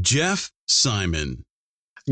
Jeff Simon.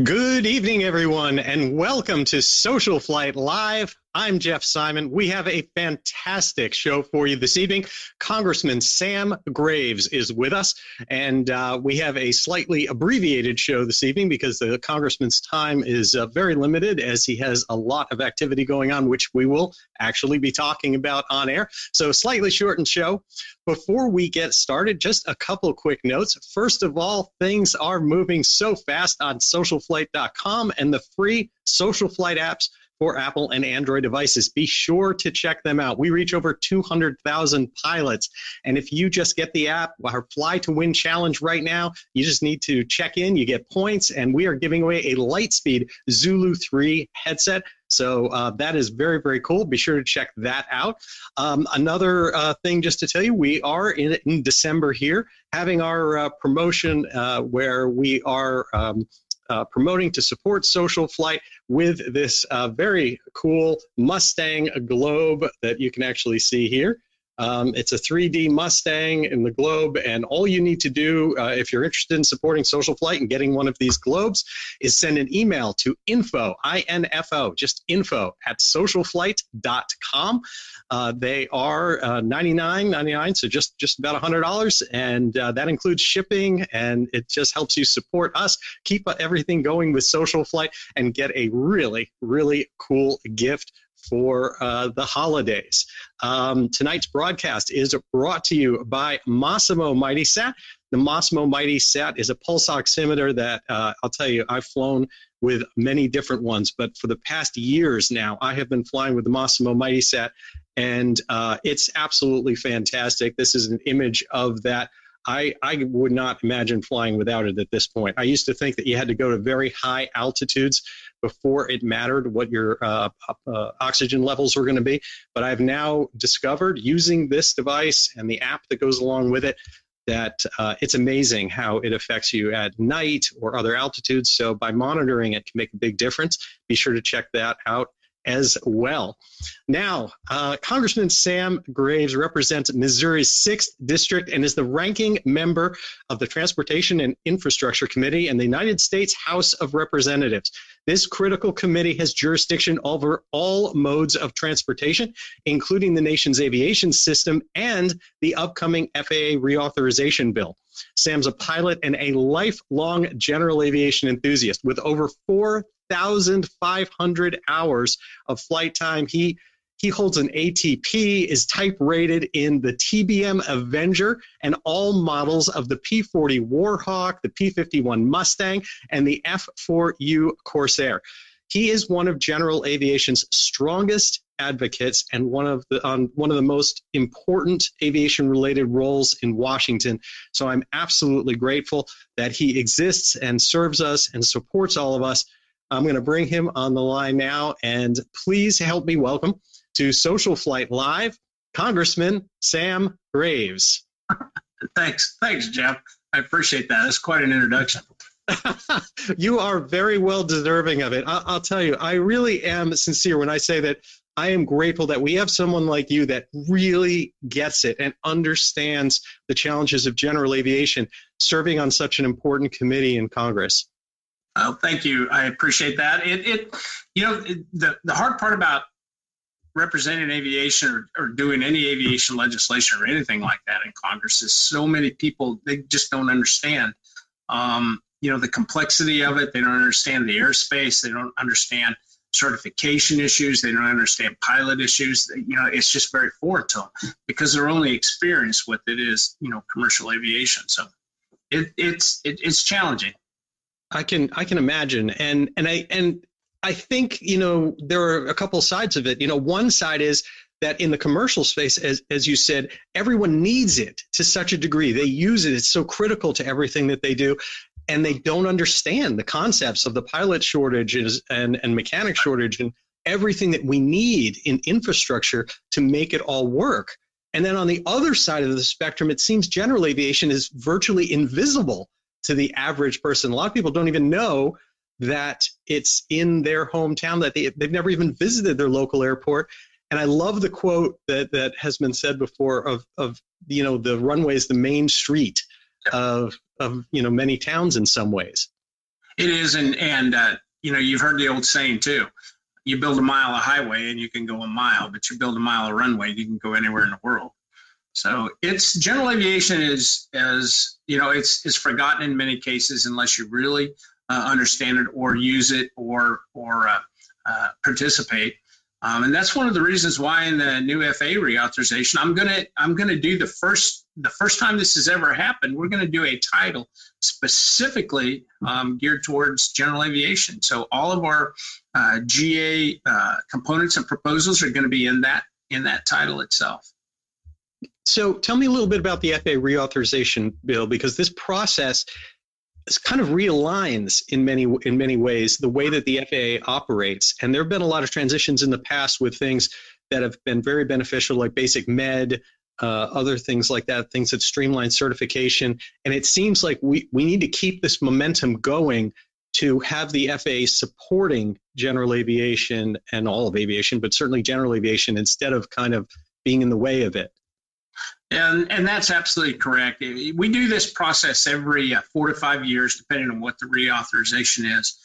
Good evening, everyone, and welcome to Social Flight Live. I'm Jeff Simon. We have a fantastic show for you this evening. Congressman Sam Graves is with us, and uh, we have a slightly abbreviated show this evening because the congressman's time is uh, very limited as he has a lot of activity going on, which we will actually be talking about on air. So, slightly shortened show. Before we get started, just a couple quick notes. First of all, things are moving so fast on socialflight.com and the free Social Flight apps for Apple and Android devices. Be sure to check them out. We reach over 200,000 pilots. And if you just get the app, our Fly to Win challenge right now, you just need to check in, you get points, and we are giving away a Lightspeed Zulu 3 headset. So uh, that is very, very cool. Be sure to check that out. Um, another uh, thing, just to tell you, we are in, in December here having our uh, promotion uh, where we are. Um, uh, promoting to support social flight with this uh, very cool Mustang globe that you can actually see here. Um, it's a 3D Mustang in the globe, and all you need to do uh, if you're interested in supporting Social Flight and getting one of these globes is send an email to info, I-N-F-O, just info at socialflight.com. Uh, they are uh, 99 99 so just just about $100 and uh, that includes shipping and it just helps you support us keep everything going with social flight and get a really really cool gift for uh, the holidays. Um, tonight's broadcast is brought to you by Masimo Mighty Sat. The Masimo Mighty Sat is a pulse oximeter that uh, I'll tell you, I've flown with many different ones, but for the past years now, I have been flying with the Masimo Mighty Sat, and uh, it's absolutely fantastic. This is an image of that. I, I would not imagine flying without it at this point. I used to think that you had to go to very high altitudes before it mattered what your uh, uh, oxygen levels were going to be. But I've now discovered using this device and the app that goes along with it that uh, it's amazing how it affects you at night or other altitudes. So by monitoring it can make a big difference. Be sure to check that out as well. Now, uh, Congressman Sam Graves represents Missouri's 6th District and is the ranking member of the Transportation and Infrastructure Committee in the United States House of Representatives. This critical committee has jurisdiction over all modes of transportation, including the nation's aviation system and the upcoming FAA reauthorization bill. Sam's a pilot and a lifelong general aviation enthusiast with over 4,500 hours of flight time. He he holds an ATP, is type rated in the TBM Avenger and all models of the P40 Warhawk, the P51 Mustang, and the F4U Corsair. He is one of General Aviation's strongest advocates and one of the on one of the most important aviation related roles in Washington. So I'm absolutely grateful that he exists and serves us and supports all of us. I'm going to bring him on the line now and please help me welcome to Social Flight Live, Congressman Sam Graves. Thanks. Thanks, Jeff. I appreciate that. That's quite an introduction. you are very well deserving of it. I'll, I'll, tell you, I really am sincere when I say that I am grateful that we have someone like you that really gets it and understands the challenges of general aviation serving on such an important committee in Congress. Oh, thank you. I appreciate that. It, it you know, it, the, the hard part about representing aviation or, or doing any aviation legislation or anything like that in Congress is so many people, they just don't understand. Um, you know the complexity of it they don't understand the airspace they don't understand certification issues. They don't understand pilot issues. You know, it's just very foreign to them because their only experience with it is, you know, commercial aviation. So it, it's it, it's challenging. I can I can imagine, and and I and I think you know there are a couple sides of it. You know, one side is that in the commercial space, as, as you said, everyone needs it to such a degree. They use it. It's so critical to everything that they do and they don't understand the concepts of the pilot shortages and, and mechanic shortage and everything that we need in infrastructure to make it all work. And then on the other side of the spectrum, it seems general aviation is virtually invisible to the average person. A lot of people don't even know that it's in their hometown, that they, they've never even visited their local airport. And I love the quote that, that has been said before of, of you know, the runway is the main street of, of, you know, many towns in some ways. It is. And, and uh, you know, you've heard the old saying too, you build a mile of highway and you can go a mile, but you build a mile of runway, you can go anywhere in the world. So it's general aviation is as you know it's is forgotten in many cases unless you really uh, understand it or use it or or uh, uh, participate. Um, and that's one of the reasons why in the new FAA reauthorization, I'm gonna I'm gonna do the first the first time this has ever happened. We're gonna do a title specifically um, geared towards general aviation. So all of our uh, GA uh, components and proposals are going to be in that in that title itself. So tell me a little bit about the FAA reauthorization bill because this process kind of realigns in many in many ways the way that the FAA operates. And there have been a lot of transitions in the past with things that have been very beneficial, like basic med, uh, other things like that, things that streamline certification. And it seems like we, we need to keep this momentum going to have the FAA supporting general aviation and all of aviation, but certainly general aviation instead of kind of being in the way of it. And, and that's absolutely correct. We do this process every uh, four to five years, depending on what the reauthorization is.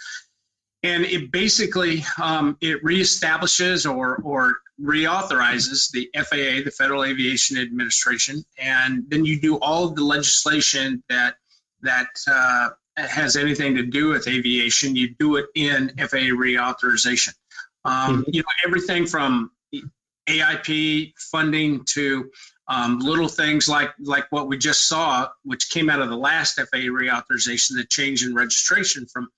And it basically um, it reestablishes or, or reauthorizes the FAA, the Federal Aviation Administration, and then you do all of the legislation that that uh, has anything to do with aviation. You do it in FAA reauthorization. Um, mm-hmm. You know everything from AIP funding to um, little things like like what we just saw, which came out of the last FAA reauthorization, the change in registration from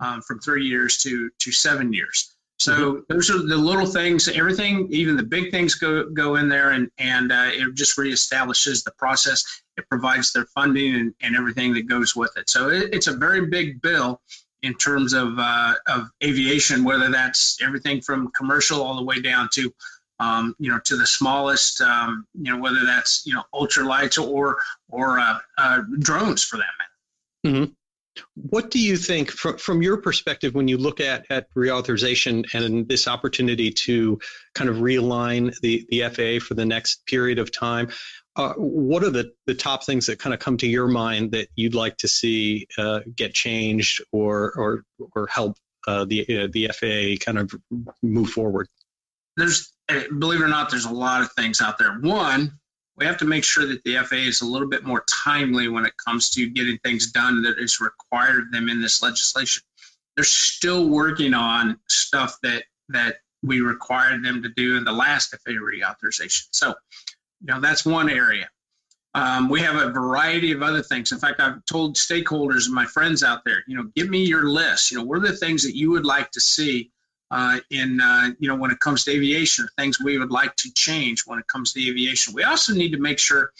um, from three years to to seven years. So mm-hmm. those are the little things. Everything, even the big things, go go in there, and and uh, it just reestablishes the process. It provides their funding and, and everything that goes with it. So it, it's a very big bill in terms of uh, of aviation, whether that's everything from commercial all the way down to um, you know, to the smallest, um, you know, whether that's you know ultralights or or uh, uh, drones for that matter. Mm-hmm. What do you think, from, from your perspective, when you look at, at reauthorization and this opportunity to kind of realign the, the FAA for the next period of time? Uh, what are the, the top things that kind of come to your mind that you'd like to see uh, get changed or or or help uh, the uh, the FAA kind of move forward? There's Eh, believe it or not, there's a lot of things out there. One, we have to make sure that the FAA is a little bit more timely when it comes to getting things done that is required of them in this legislation. They're still working on stuff that that we required them to do in the last FAA reauthorization. So, you know, that's one area. Um, we have a variety of other things. In fact, I've told stakeholders and my friends out there, you know, give me your list. You know, what are the things that you would like to see uh, in uh, you know when it comes to aviation, things we would like to change when it comes to aviation. We also need to make sure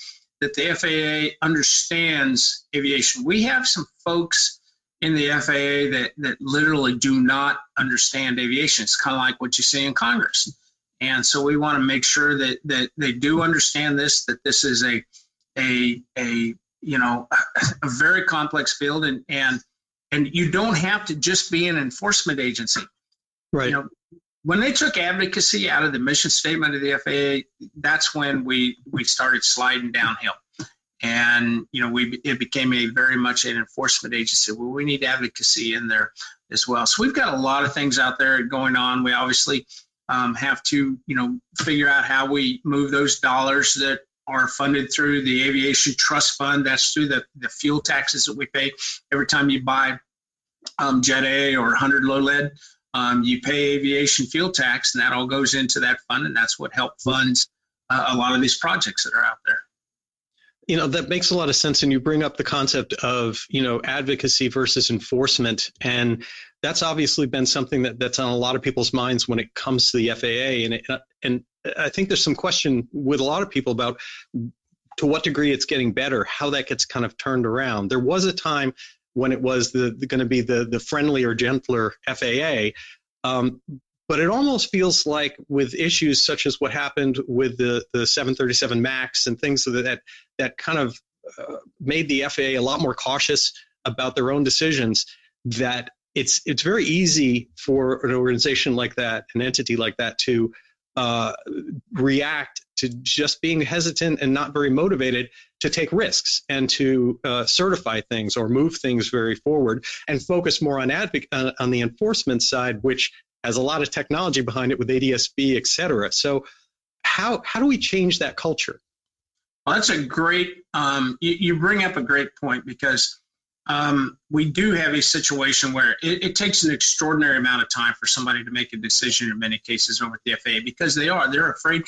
that the FAA understands aviation. We have some folks in the FAA that that literally do not understand aviation. It's kind of like what you see in Congress, and so we want to make sure that that they do understand this. That this is a a a you know a very complex field, and and and you don't have to just be an enforcement agency Right. You know, when they took advocacy out of the mission statement of the FAA, that's when we we started sliding downhill. And you know, we it became a very much an enforcement agency. Well, we need advocacy in there as well. So we've got a lot of things out there going on. We obviously um, have to you know figure out how we move those dollars that are funded through the aviation trust fund. That's through the, the fuel taxes that we pay every time you buy um, Jet A or 100 low lead um, you pay aviation fuel tax, and that all goes into that fund, and that's what help funds uh, a lot of these projects that are out there. You know that makes a lot of sense, and you bring up the concept of you know advocacy versus enforcement, and that's obviously been something that, that's on a lot of people's minds when it comes to the FAA, and it, and I think there's some question with a lot of people about to what degree it's getting better, how that gets kind of turned around. There was a time when it was the, the going to be the the friendlier, gentler FAA. Um, but it almost feels like with issues such as what happened with the the 737 Max and things that that kind of uh, made the FAA a lot more cautious about their own decisions. That it's it's very easy for an organization like that, an entity like that, to uh, react to just being hesitant and not very motivated to take risks and to uh, certify things or move things very forward and focus more on uh, on the enforcement side, which has a lot of technology behind it with ADSB, et cetera. So, how how do we change that culture? Well, that's a great. Um, you, you, bring up a great point because um, we do have a situation where it, it, takes an extraordinary amount of time for somebody to make a decision in many cases over the FAA because they are they're afraid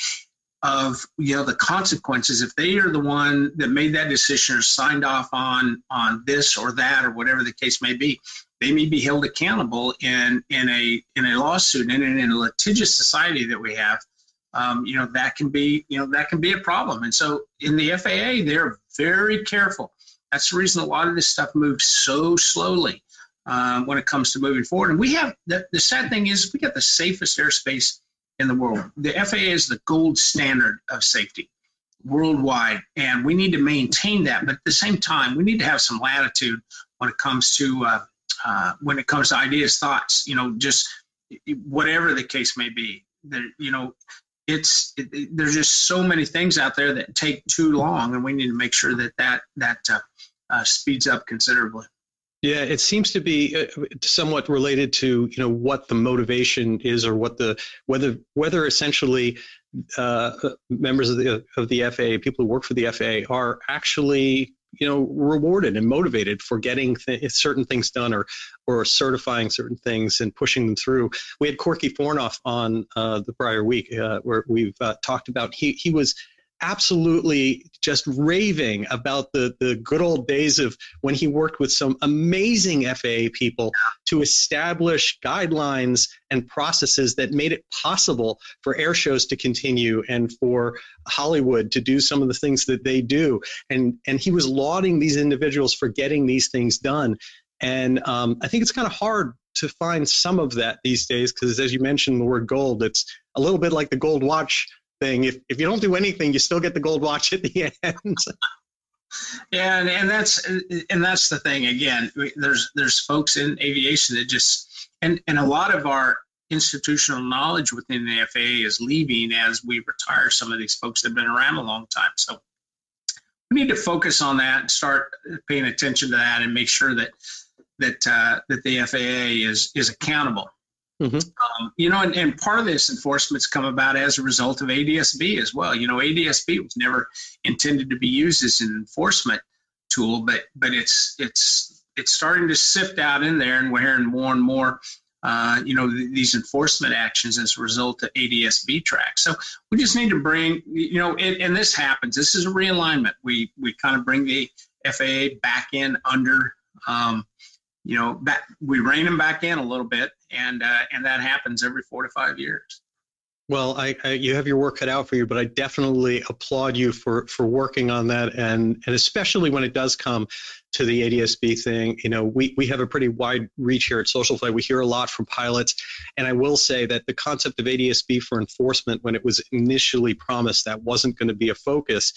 of you know the consequences. If they are the one that made that decision or signed off on on this or that or whatever the case may be they may be held accountable in in a in a lawsuit and in, in a litigious society that we have. Um, you know that can be you know that can be a problem. And so in the faa they're very careful. That's the reason a lot of this stuff moves so slowly um, when it comes to moving forward. And we have the, the sad thing is we got the safest airspace in the world. The FAA is the gold standard of safety worldwide, and we need to maintain that. But at the same time, we need to have some latitude when it comes to uh, uh, when it comes to ideas, thoughts. You know, just whatever the case may be. There, you know, it's it, it, there's just so many things out there that take too long, and we need to make sure that that that uh, uh speeds up considerably. Yeah, it seems to be uh, somewhat related to you know what the motivation is, or what the whether whether essentially uh, members of the of the FAA, people who work for the FAA, are actually you know rewarded and motivated for getting th- certain things done or or certifying certain things and pushing them through. We had Corkey Fornof on uh, the prior week uh, where we've uh, talked about he he was absolutely just raving about the, the good old days of when he worked with some amazing FAA people to establish guidelines and processes that made it possible for air shows to continue and for Hollywood to do some of the things that they do. And, and he was lauding these individuals for getting these things done. And um, I think it's kind of hard to find some of that these days because, as you mentioned, the word gold, it's a little bit like the gold watch thing. If if you don't do anything, you still get the gold watch at the end. yeah, and, and that's and that's the thing. Again, there's there's folks in aviation that just and and a lot of our institutional knowledge within the FAA is leaving as we retire some of these folks that have been around a long time. So we need to focus on that and start paying attention to that and make sure that that uh, that the FAA is is accountable Mm-hmm. Um, you know, and, and, part of this enforcement's come about as a result of ADSB as well. You know, ADSB was never intended to be used as an enforcement tool, but but it's it's it's starting to sift out in there, and we're hearing more and more. Uh, you know th- these enforcement actions as a result of ADSB tracks. So we just need to bring, you know, it, and this happens. This is a realignment. We we kind of bring the FAA back in under um, you know, back, we rein them back in a little bit, and uh, and that happens every four to five years. Well, I, I, you have your work cut out for you, but I definitely applaud you for for working on that, and and especially when it does come to the ADSB thing. You know, we we have a pretty wide reach here at Social Flight. We hear a lot from pilots, and I will say that the concept of ADSB for enforcement, when it was initially promised, that wasn't going to be a focus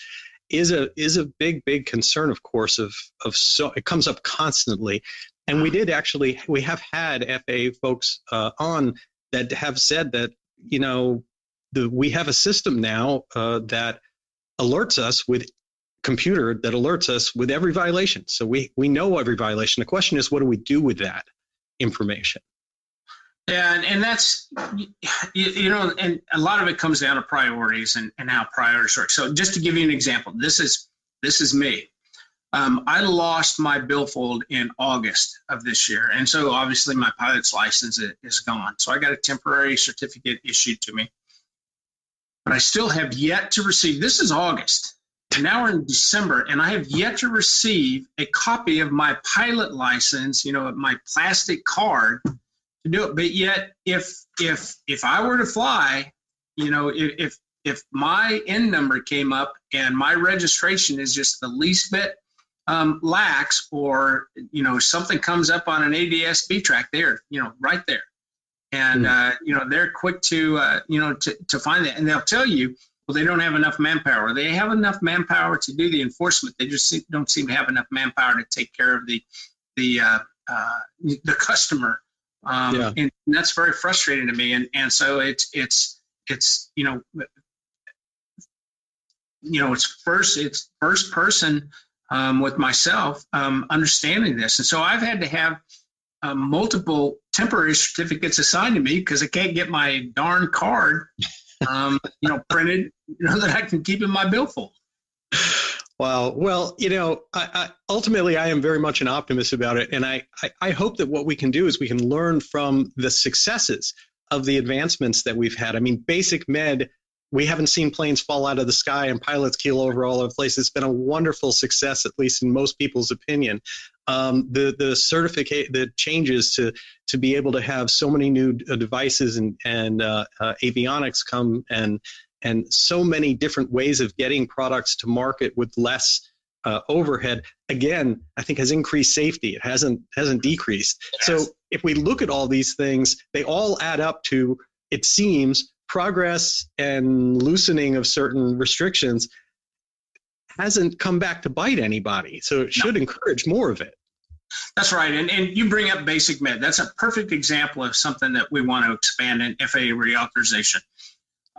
is a is a big big concern of course of of so it comes up constantly and we did actually, we have had FAA folks uh, on that have said that, you know, the, we have a system now uh, that alerts us with computer that alerts us with every violation. So we, we know every violation. The question is, what do we do with that information? Yeah, and, and that's you, you, know, and a lot of it comes down to priorities and, and how priorities work. So just to give you an example, this is this is me. Um, I lost my billfold in August of this year, and so obviously my pilot's license is gone. So I got a temporary certificate issued to me, but I still have yet to receive. This is August, and now we're in December, and I have yet to receive a copy of my pilot license. You know, my plastic card to do it. But yet, if if if I were to fly, you know, if if my N number came up and my registration is just the least bit um, lax or you know something comes up on an ADS-B track, there, you know, right there, and mm. uh, you know they're quick to uh, you know to, to find that, and they'll tell you, well, they don't have enough manpower. They have enough manpower to do the enforcement. They just don't seem to have enough manpower to take care of the the uh, uh, the customer. Um, yeah. and that's very frustrating to me. And and so it's it's it's you know you know it's first it's first person um, with myself um, understanding this, and so I've had to have uh, multiple temporary certificates assigned to me because I can't get my darn card, um, you know, printed, you know, that I can keep in my billfold. Wow. Well, you know, I, I, ultimately, I am very much an optimist about it, and I, I, I hope that what we can do is we can learn from the successes of the advancements that we've had. I mean, basic med we haven't seen planes fall out of the sky and pilots keel over all over the place. It's been a wonderful success, at least in most people's opinion. Um, the the certificate the changes to to be able to have so many new uh, devices and and uh, uh, avionics come and and so many different ways of getting products to market with less uh, overhead again i think has increased safety it hasn't hasn't decreased yes. so if we look at all these things they all add up to it seems progress and loosening of certain restrictions hasn't come back to bite anybody. So it should no. encourage more of it. That's right. And, and you bring up basic med. That's a perfect example of something that we want to expand in FAA reauthorization.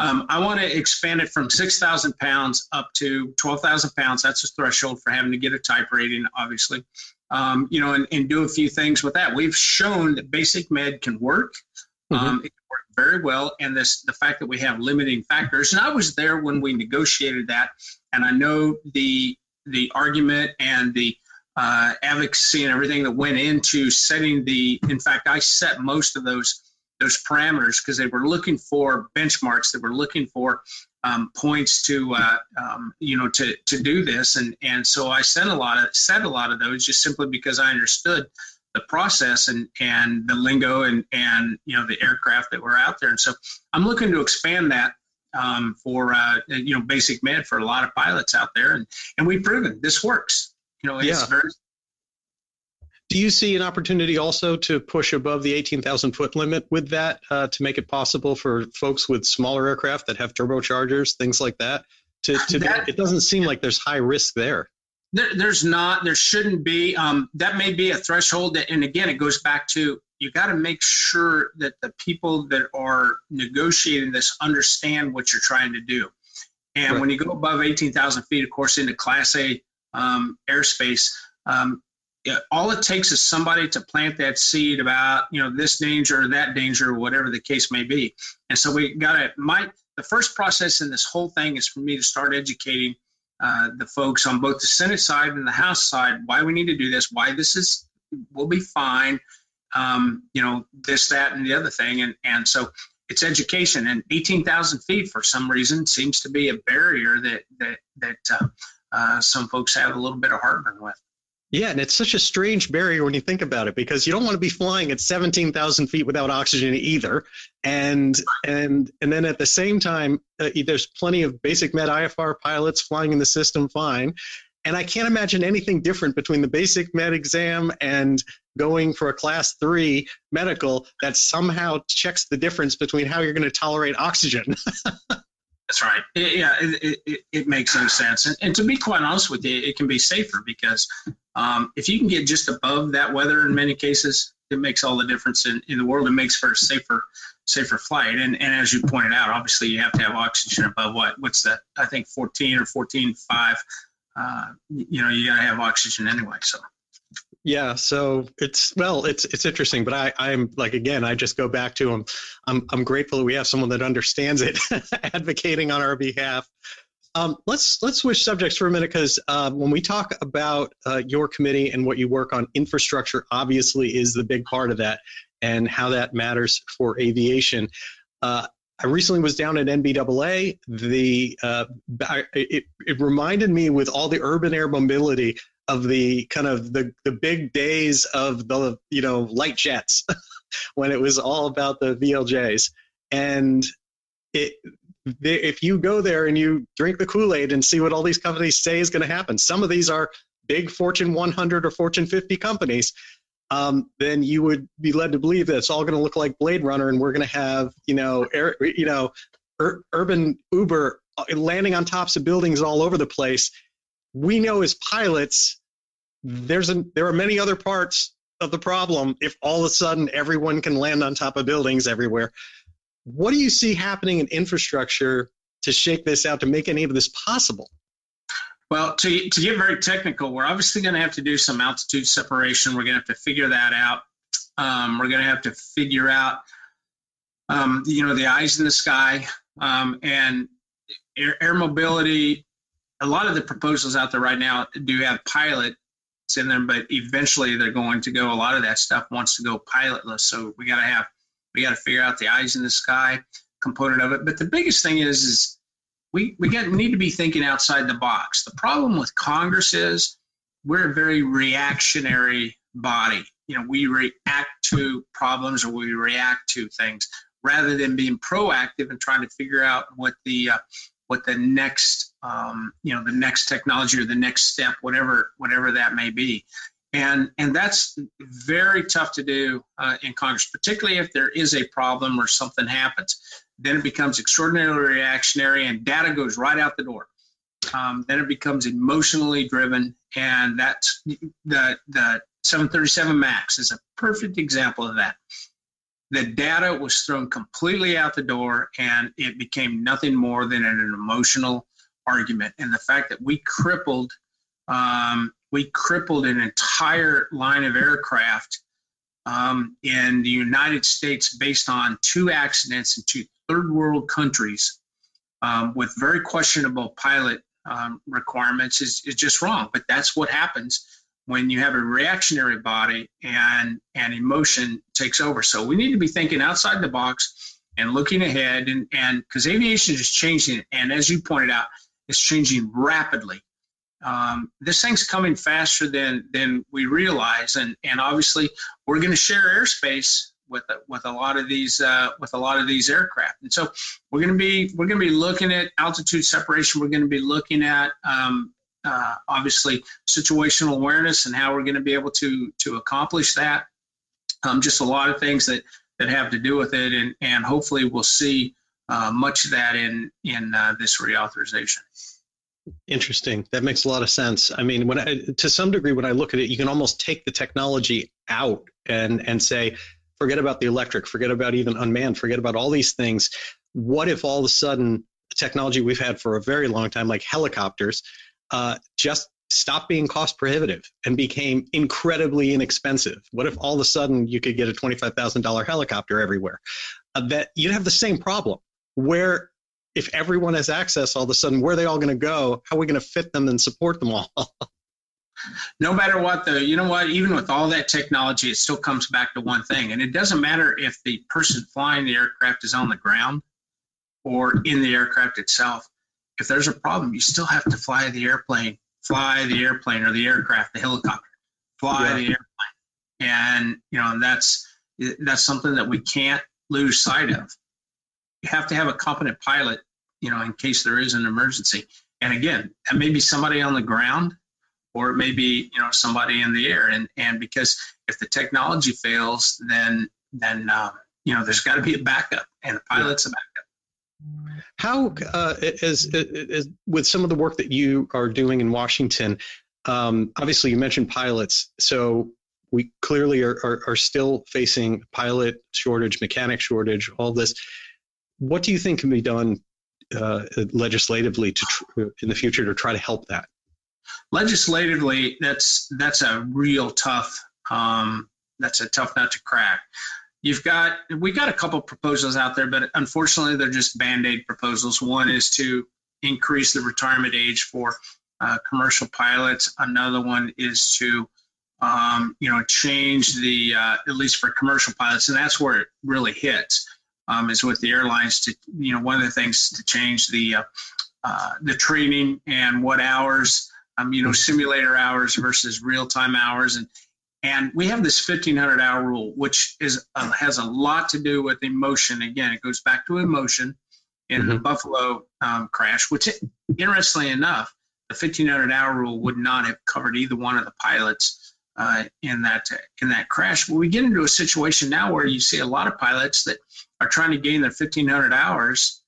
Um, I want to expand it from 6,000 pounds up to 12,000 pounds. That's the threshold for having to get a type rating, obviously. Um, you know, and, and do a few things with that. We've shown that basic med can work. Mm-hmm. Um, it very well, and this the fact that we have limiting factors. And I was there when we negotiated that, and I know the the argument and the uh, advocacy and everything that went into setting the. In fact, I set most of those those parameters because they were looking for benchmarks. They were looking for um, points to uh, um, you know to to do this, and and so I sent a lot of set a lot of those just simply because I understood the process and and the lingo and and you know the aircraft that were out there. And so I'm looking to expand that um, for uh, you know basic med for a lot of pilots out there, and and we've proven this works. You know, it's yeah. very. Do you see an opportunity also to push above the 18,000 foot limit with that uh, to make it possible for folks with smaller aircraft that have turbochargers, things like that? To, to that, it doesn't seem like there's high risk there. There, there's not. There shouldn't be. Um, that may be a threshold. That, and again, it goes back to you got to make sure that the people that are negotiating this understand what you're trying to do. And right. when you go above 18,000 feet, of course, into Class A um, airspace, um, all it takes is somebody to plant that seed about you know this danger or that danger or whatever the case may be. And so we got to. My the first process in this whole thing is for me to start educating uh, the folks on both the Senate side and the House side why we need to do this, why this is will be fine, um, you know, this, that, and the other thing, and and so it's education. And 18,000 feet for some reason seems to be a barrier that that that uh, uh, some folks have a little bit of heartburn with. Yeah, and it's such a strange barrier when you think about it because you don't want to be flying at 17,000 feet without oxygen either. And and and then at the same time, uh, there's plenty of basic med IFR pilots flying in the system fine. And I can't imagine anything different between the basic med exam and going for a class three medical that somehow checks the difference between how you're going to tolerate oxygen. That's right. It, yeah, it, it, it, makes no sense. And, and, to be quite honest with you, it can be safer because um, if you can get just above that weather in many cases, it makes all the difference in, in the world. It makes for a safer safer flight. And, and as you pointed out, obviously you have to have oxygen above what? What's that? I think 14 or 14.5. Uh, you know, you got to have oxygen anyway. So yeah so it's well it's it's interesting but i i'm like again i just go back to them i'm i'm grateful that we have someone that understands it advocating on our behalf um, let's let's switch subjects for a minute because uh, when we talk about uh, your committee and what you work on, infrastructure obviously is the big part of that, and how that matters for aviation. Uh, I recently was down at NBAA. The uh, it, it reminded me with all the urban air mobility of the kind of the, the big days of the you know light jets when it was all about the VLJs and it if you go there and you drink the Kool-Aid and see what all these companies say is going to happen some of these are big Fortune 100 or Fortune 50 companies, um, then you would be led to believe that it's all going to look like Blade Runner, and we're going to have you know air, you know ur- urban Uber uh, landing on tops of buildings all over the place. We know as pilots, there's a, there are many other parts of the problem if all of a sudden everyone can land on top of buildings everywhere. What do you see happening in infrastructure to shake this out to make any of this possible? Well, to, to get very technical, we're obviously going to have to do some altitude separation. We're going to have to figure that out. Um, we're going to have to figure out, um, you know, the eyes in the sky um, and air, air, mobility. A lot of the proposals out there right now do have pilots in them, but eventually they're going to go. A lot of that stuff wants to go pilotless. So we got to have, we got to figure out the eyes in the sky component of it. But the biggest thing is, is we, we get, we need to be thinking outside the box. The problem with Congress is we're a very reactionary body. You know, we react to problems or we react to things rather than being proactive and trying to figure out what the uh, what the next um, you know the next technology or the next step, whatever whatever that may be. And, and that's very tough to do uh, in Congress, particularly if there is a problem or something happens then it becomes extraordinarily reactionary and data goes right out the door. Um, then it becomes emotionally driven, and that's the the 737 Max is a perfect example of that. The data was thrown completely out the door, and it became nothing more than an emotional argument. And the fact that we crippled um, we crippled an entire line of aircraft um, in the United States based on two accidents in two third world countries um, with very questionable pilot um, requirements is, is just wrong. But that's what happens when you have a reactionary body and and emotion takes over. So we need to be thinking outside the box and looking ahead and and because aviation is changing and as you pointed out, it's changing rapidly. Um, this thing's coming faster than than we realize, and and obviously we're going to share airspace with with a lot of these uh, with a lot of these aircraft. And so we're going to be we're going to be looking at altitude separation. We're going to be looking at um, uh, obviously situational awareness and how we're going to be able to to accomplish that. Um, just a lot of things that that have to do with it, and and hopefully we'll see uh, much of that in in uh, this reauthorization. Interesting. That makes a lot of sense. I mean, when I, to some degree, when I look at it, you can almost take the technology out and and say, forget about the electric, forget about even unmanned, forget about all these things. What if all of a sudden the technology we've had for a very long time, like helicopters, uh, just stopped being cost prohibitive and became incredibly inexpensive? What if all of a sudden you could get a $25,000 helicopter everywhere? Uh, that you'd have the same problem where if everyone has access all of a sudden where are they all going to go how are we going to fit them and support them all no matter what the you know what even with all that technology it still comes back to one thing and it doesn't matter if the person flying the aircraft is on the ground or in the aircraft itself if there's a problem. You still have to fly the airplane fly the airplane or the aircraft the helicopter. Fly yeah. the airplane. And you know that's that's something that we can't lose sight of. You have to have a competent pilot you know in case there is an emergency. And again that may be somebody on the ground or it may be you know somebody in the air. And and because if the technology fails then then um, you know there's got to be a backup and the pilot's a backup how uh, with some of the work that you are doing in washington um, obviously you mentioned pilots so we clearly are, are, are still facing pilot shortage mechanic shortage all this what do you think can be done uh, legislatively to tr- in the future to try to help that legislatively, that's that's a real tough um, that's a tough nut to crack. You've got we got a couple proposals out there, but unfortunately they're just band aid proposals. One is to increase the retirement age for uh, commercial pilots. Another one is to um, you know change the uh, at least for commercial pilots, and that's where it really hits. Um, is with the airlines to you know one of the things to change the uh, uh the training and what hours um, you know, simulator hours versus real time hours. And, and we have this 1500 hour rule, which is uh, has a lot to do with emotion. Again, it goes back to emotion in mm-hmm. the Buffalo um, crash, which, interestingly enough, the 1500 hour rule would not have covered either one of the pilots uh, in that in that crash. But we get into a situation now where you see a lot of pilots that are trying to gain their 1500 hours,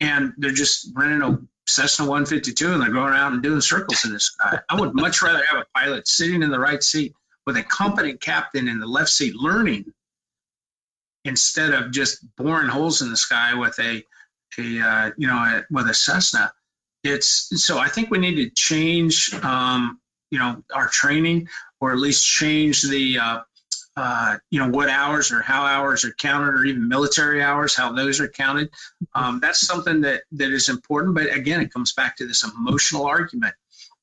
and they're just running a Cessna 152 and they're going out and doing circles in the sky. I would much rather have a pilot sitting in the right seat with a competent captain in the left seat learning instead of just boring holes in the sky with a a uh, you know a, with a Cessna. It's so I think we need to change um, you know our training or at least change the uh, uh, you know what hours or how hours are counted or even military hours how those are counted um, that's something that that is important but again it comes back to this emotional argument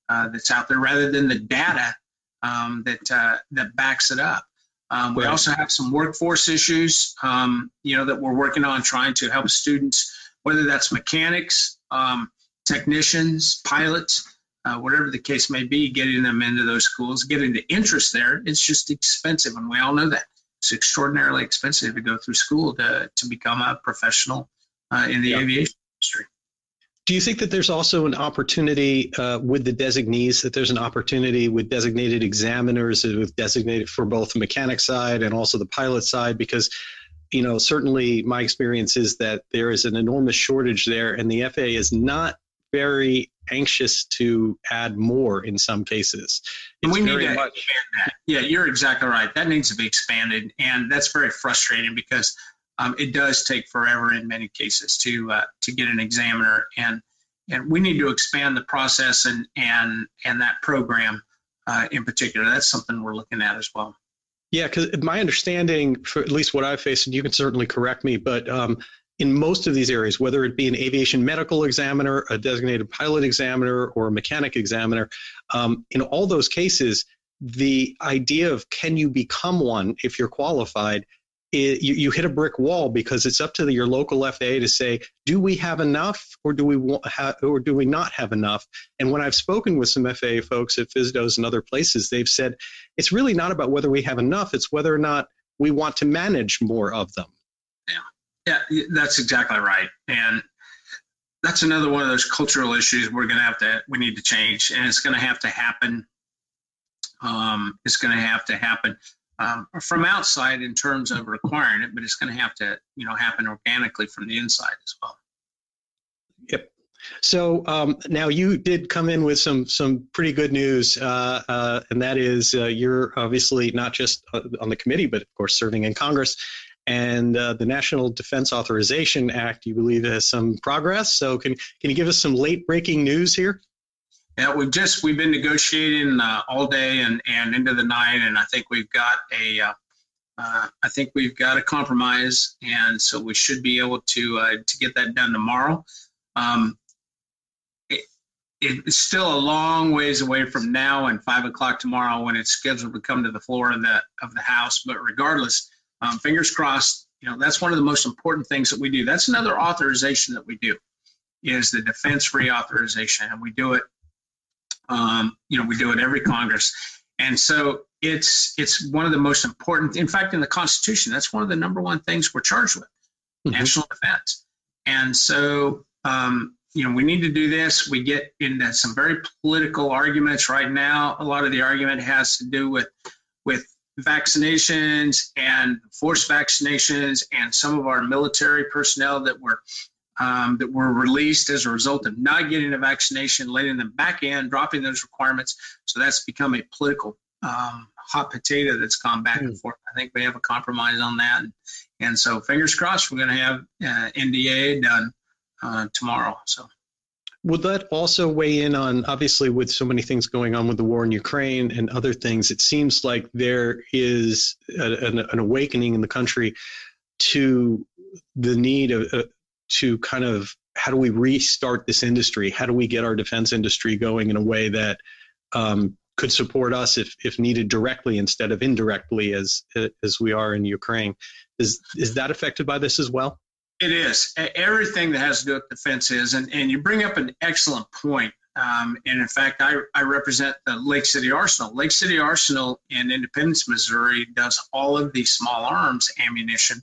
uh, that's out there rather than the data um, that uh, that backs it up um, we right. also have some workforce issues um, you know that we're working on trying to help students whether that's mechanics um, technicians pilots uh, whatever the case may be, getting them into those schools, getting the interest there, it's just expensive. And we all know that. It's extraordinarily expensive to go through school to, to become a professional uh, in the aviation industry. Do you think that there's also an opportunity uh, with the designees, that there's an opportunity with designated examiners, with designated for both the mechanic side and also the pilot side? Because you know, certainly my experience is that there is an enormous shortage there, and the FAA is not very anxious to add more in some cases. It's we need to much- expand that. Yeah, you're exactly right. That needs to be expanded, and that's very frustrating because um, it does take forever in many cases to uh, to get an examiner, and and we need to expand the process and and and that program uh, in particular. That's something we're looking at as well. Yeah, because my understanding, for at least what I've faced, and you can certainly correct me, but um, in most of these areas, whether it be an aviation medical examiner, a designated pilot examiner, or a mechanic examiner, um, in all those cases, the idea of can you become one if you're qualified, it, you, you, hit a brick wall because it's up to the, your local FAA to say, do we have enough or do we have, or do we not have enough? And when I've spoken with some FAA folks at FSDOs and other places, they've said it's really not about whether we have enough; it's whether or not we want to manage more of them. Yeah. Yeah, that's exactly right. And that's another one of those cultural issues we're going to have to, we need to change. And it's going to have to happen. Um, it's going to have to happen um, from outside in terms of requiring it, but it's going to have to, you know, happen organically from the inside as well. Yep. So um, now you did come in with some some pretty good news, uh, uh, and that is uh, you're obviously not just uh, on the committee, but of course serving in Congress and uh, the National Defense Authorization Act, you believe, has some progress. So, can can you give us some late breaking news here? Yeah, we've just we've been negotiating uh, all day and and into the night, and I think we've got a uh, uh I think we've got a compromise, and so we should be able to uh, to get that done tomorrow. Um, it, it's still a long ways away from now and five o'clock tomorrow when it's scheduled to come to the floor of the of the House. But regardless, um, fingers crossed. You know, that's one of the most important things that we do. That's another authorization that we do is the defense reauthorization, and we do it. Um, you know, we do it every Congress, and so it's it's one of the most important. In fact, in the Constitution, that's one of the number one things we're charged with: mm-hmm. national defense. And so, um, you know, we need to do this. We get into some very political arguments right now. A lot of the argument has to do with with vaccinations and forced vaccinations and some of our military personnel that were um, that were released as a result of not getting a vaccination, letting them back in, dropping those requirements. So that's become a political um, hot potato that's gone back mm. and hmm. forth. I think we have a compromise on that, and, and so fingers crossed we're going to have uh, NDA done uh, tomorrow. So would that also weigh in on, obviously, with so many things going on with the war in Ukraine and other things, it seems like there is a, an, an, awakening in the country to the need of, uh, to kind of how do we restart this industry? How do we get our defense industry going in a way that um, could support us if, if needed directly instead of indirectly as as we are in Ukraine? Is is that affected by this as well? It is everything that has to do with defense is, and, and you bring up an excellent point. Um, and in fact, I, I represent the Lake City Arsenal. Lake City Arsenal in Independence, Missouri, does all of the small arms ammunition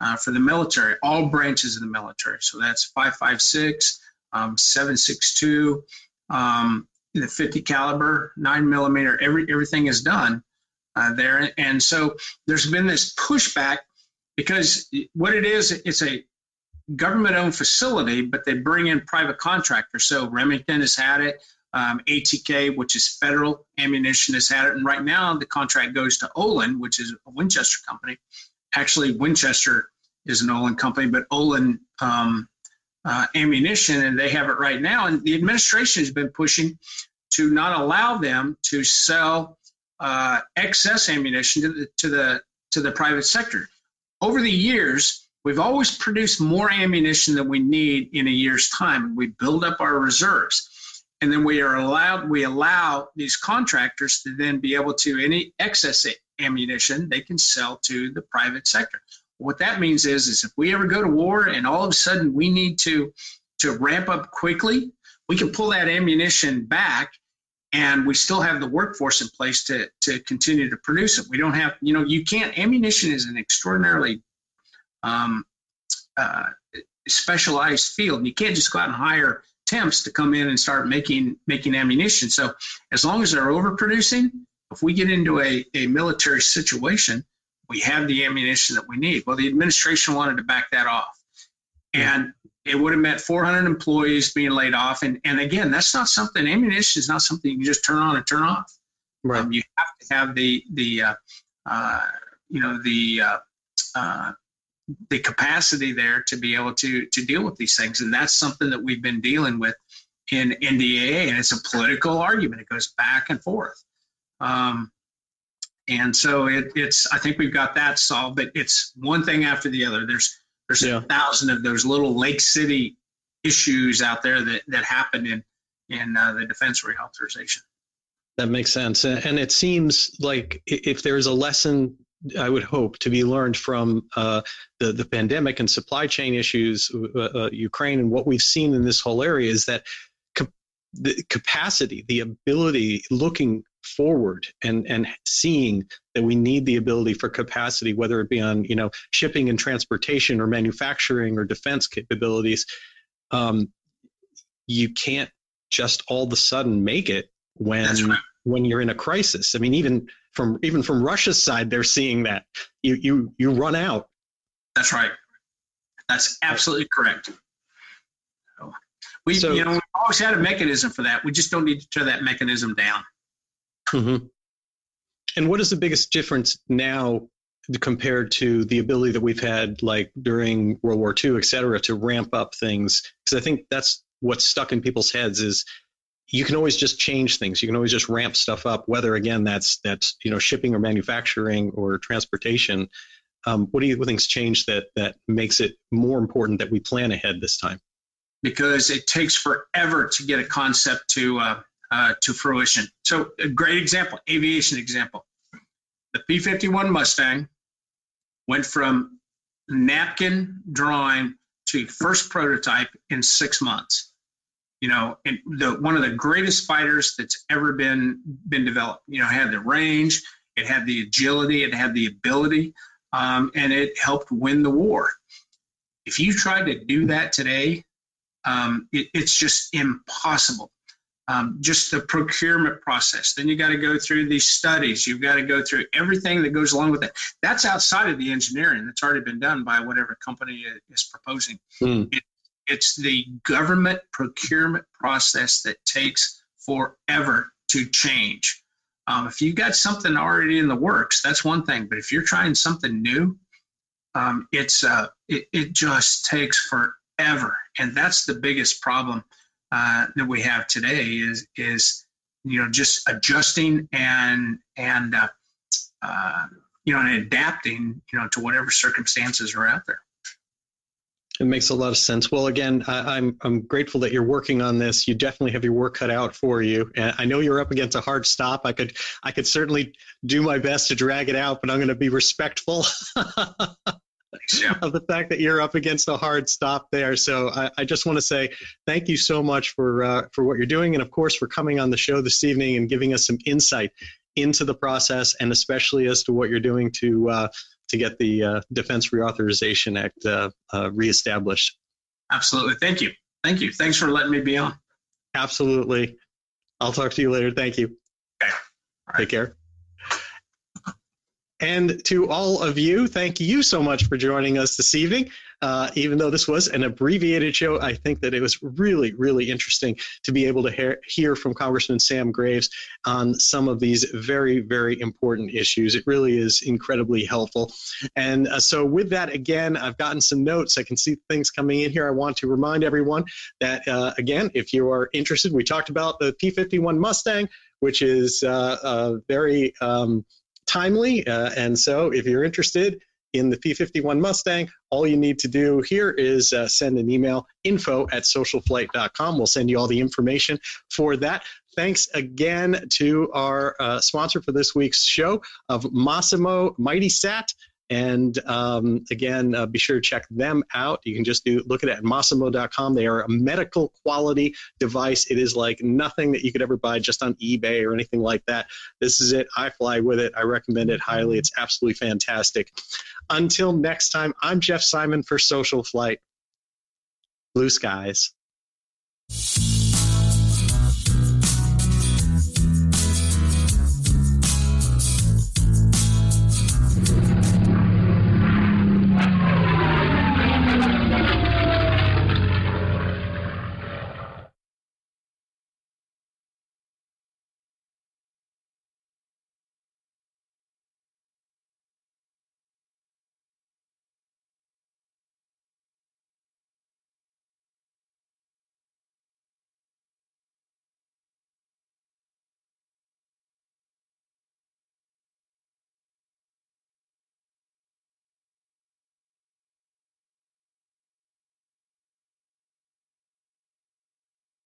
uh, for the military, all branches of the military. So that's 556, um, 762, um, the 50 caliber, nine millimeter, every everything is done uh, there. And so there's been this pushback because what it is, it's a government-owned facility, but they bring in private contractors. So Remington has had it. Um, ATK, which is federal ammunition, has had it. And right now the contract goes to Olin, which is a Winchester company. Actually, Winchester is an Olin company, but Olin um, uh, ammunition, and they have it right now. And the administration has been pushing to not allow them to sell uh, excess ammunition to the, to the to the private sector. Over the years, we've always produced more ammunition than we need in a year's time. We build up our reserves, and then we are allowed we allow these contractors to then be able to any excess ammunition they can sell to the private sector. What that means is, is if we ever go to war and all of a sudden we need to to ramp up quickly, we can pull that ammunition back and we still have the workforce in place to to continue to produce it. We don't have, you know, you can't. Ammunition is an extraordinarily um, uh, specialized field. You can't just go out and hire temps to come in and start making making ammunition. So as long as they're overproducing, if we get into a, a military situation, we have the ammunition that we need. Well, the administration wanted to back that off. And it would have meant 400 employees being laid off. And, and again, that's not something, ammunition is not something you can just turn on and turn off. Right. Um, you have to have the, the uh, uh, you know, the, uh, uh the capacity there to be able to, to deal with these things. And that's something that we've been dealing with in NDAA. And it's a political argument. It goes back and forth. Um, and so it, it's I think we've got that solved, but it's one thing after the other. There's there's yeah. a thousand of those little Lake City issues out there that that happen in in uh, the defense reauthorization. That makes sense, and it seems like if there's a lesson I would hope to be learned from uh, the the pandemic and supply chain issues, uh, uh, Ukraine, and what we've seen in this whole area is that the capacity, the ability, looking forward and and seeing that we need the ability for capacity whether it be on you know shipping and transportation or manufacturing or defense capabilities um, you can't just all of a sudden make it when right. when you're in a crisis. I mean even from even from russia's side they're seeing that. You you you run out. That's right. That's absolutely correct. We so, you know we always had a mechanism for that. We just don't need to tear that mechanism down Mm-hmm. And what is the biggest difference now compared to the ability that we've had, like during World War II, et cetera, to ramp up things? Because I think that's what's stuck in people's heads is you can always just change things. You can always just ramp stuff up, whether again that's that's you know shipping or manufacturing or transportation. Um, what do you think's changed that that makes it more important that we plan ahead this time? Because it takes forever to get a concept to uh, uh, to fruition. So, a great example, aviation example. The P 51 Mustang went from napkin drawing to first prototype in six months. You know, and the one of the greatest fighters that's ever been been developed. You know, had the range, it had the agility, it had the ability, um, and it helped win the war. If you try to do that today, um, it, it's just impossible um, just the procurement process. Then you got to go through these studies. You've got to go through everything that goes along with it. That's outside of the engineering. That's already been done by whatever company is proposing. Mm. It, it's the government procurement process that takes forever to change. Um, if you've got something already in the works, that's one thing. But if you're trying something new, um, it's uh, it, it just takes forever, and that's the biggest problem uh, that we have today is is you know just adjusting and and uh, uh, you know and adapting you know to whatever circumstances are out there. It makes a lot of sense. Well, again, I, am I'm, I'm grateful that you're working on this. You definitely have your work cut out for you. And I know you're up against a hard stop. I could I could certainly do my best to drag it out, but I'm going to be respectful yeah. of the fact that you're up against a hard stop there. So I, I just want to say thank you so much for uh, for what you're doing, and of course for coming on the show this evening and giving us some insight into the process, and especially as to what you're doing to uh, to get the uh, Defense Reauthorization Act uh, uh, reestablished. Absolutely. Thank you. Thank you. Thanks for letting me be on. Absolutely. I'll talk to you later. Thank you. Okay. Take care. And to all of you, thank you so much for joining us this evening. Uh, even though this was an abbreviated show, I think that it was really, really interesting to be able to hear, hear from Congressman Sam Graves on some of these very, very important issues. It really is incredibly helpful. And uh, so, with that, again, I've gotten some notes. I can see things coming in here. I want to remind everyone that, uh, again, if you are interested, we talked about the P 51 Mustang, which is uh, very um, timely. Uh, and so, if you're interested, in the P51 Mustang, all you need to do here is uh, send an email info at socialflight.com. We'll send you all the information for that. Thanks again to our uh, sponsor for this week's show of Masimo Mighty Sat. And um, again, uh, be sure to check them out. You can just do look at it at Masimo.com. They are a medical quality device. It is like nothing that you could ever buy just on eBay or anything like that. This is it. I fly with it. I recommend it highly. It's absolutely fantastic. Until next time, I'm Jeff Simon for Social Flight. Blue skies.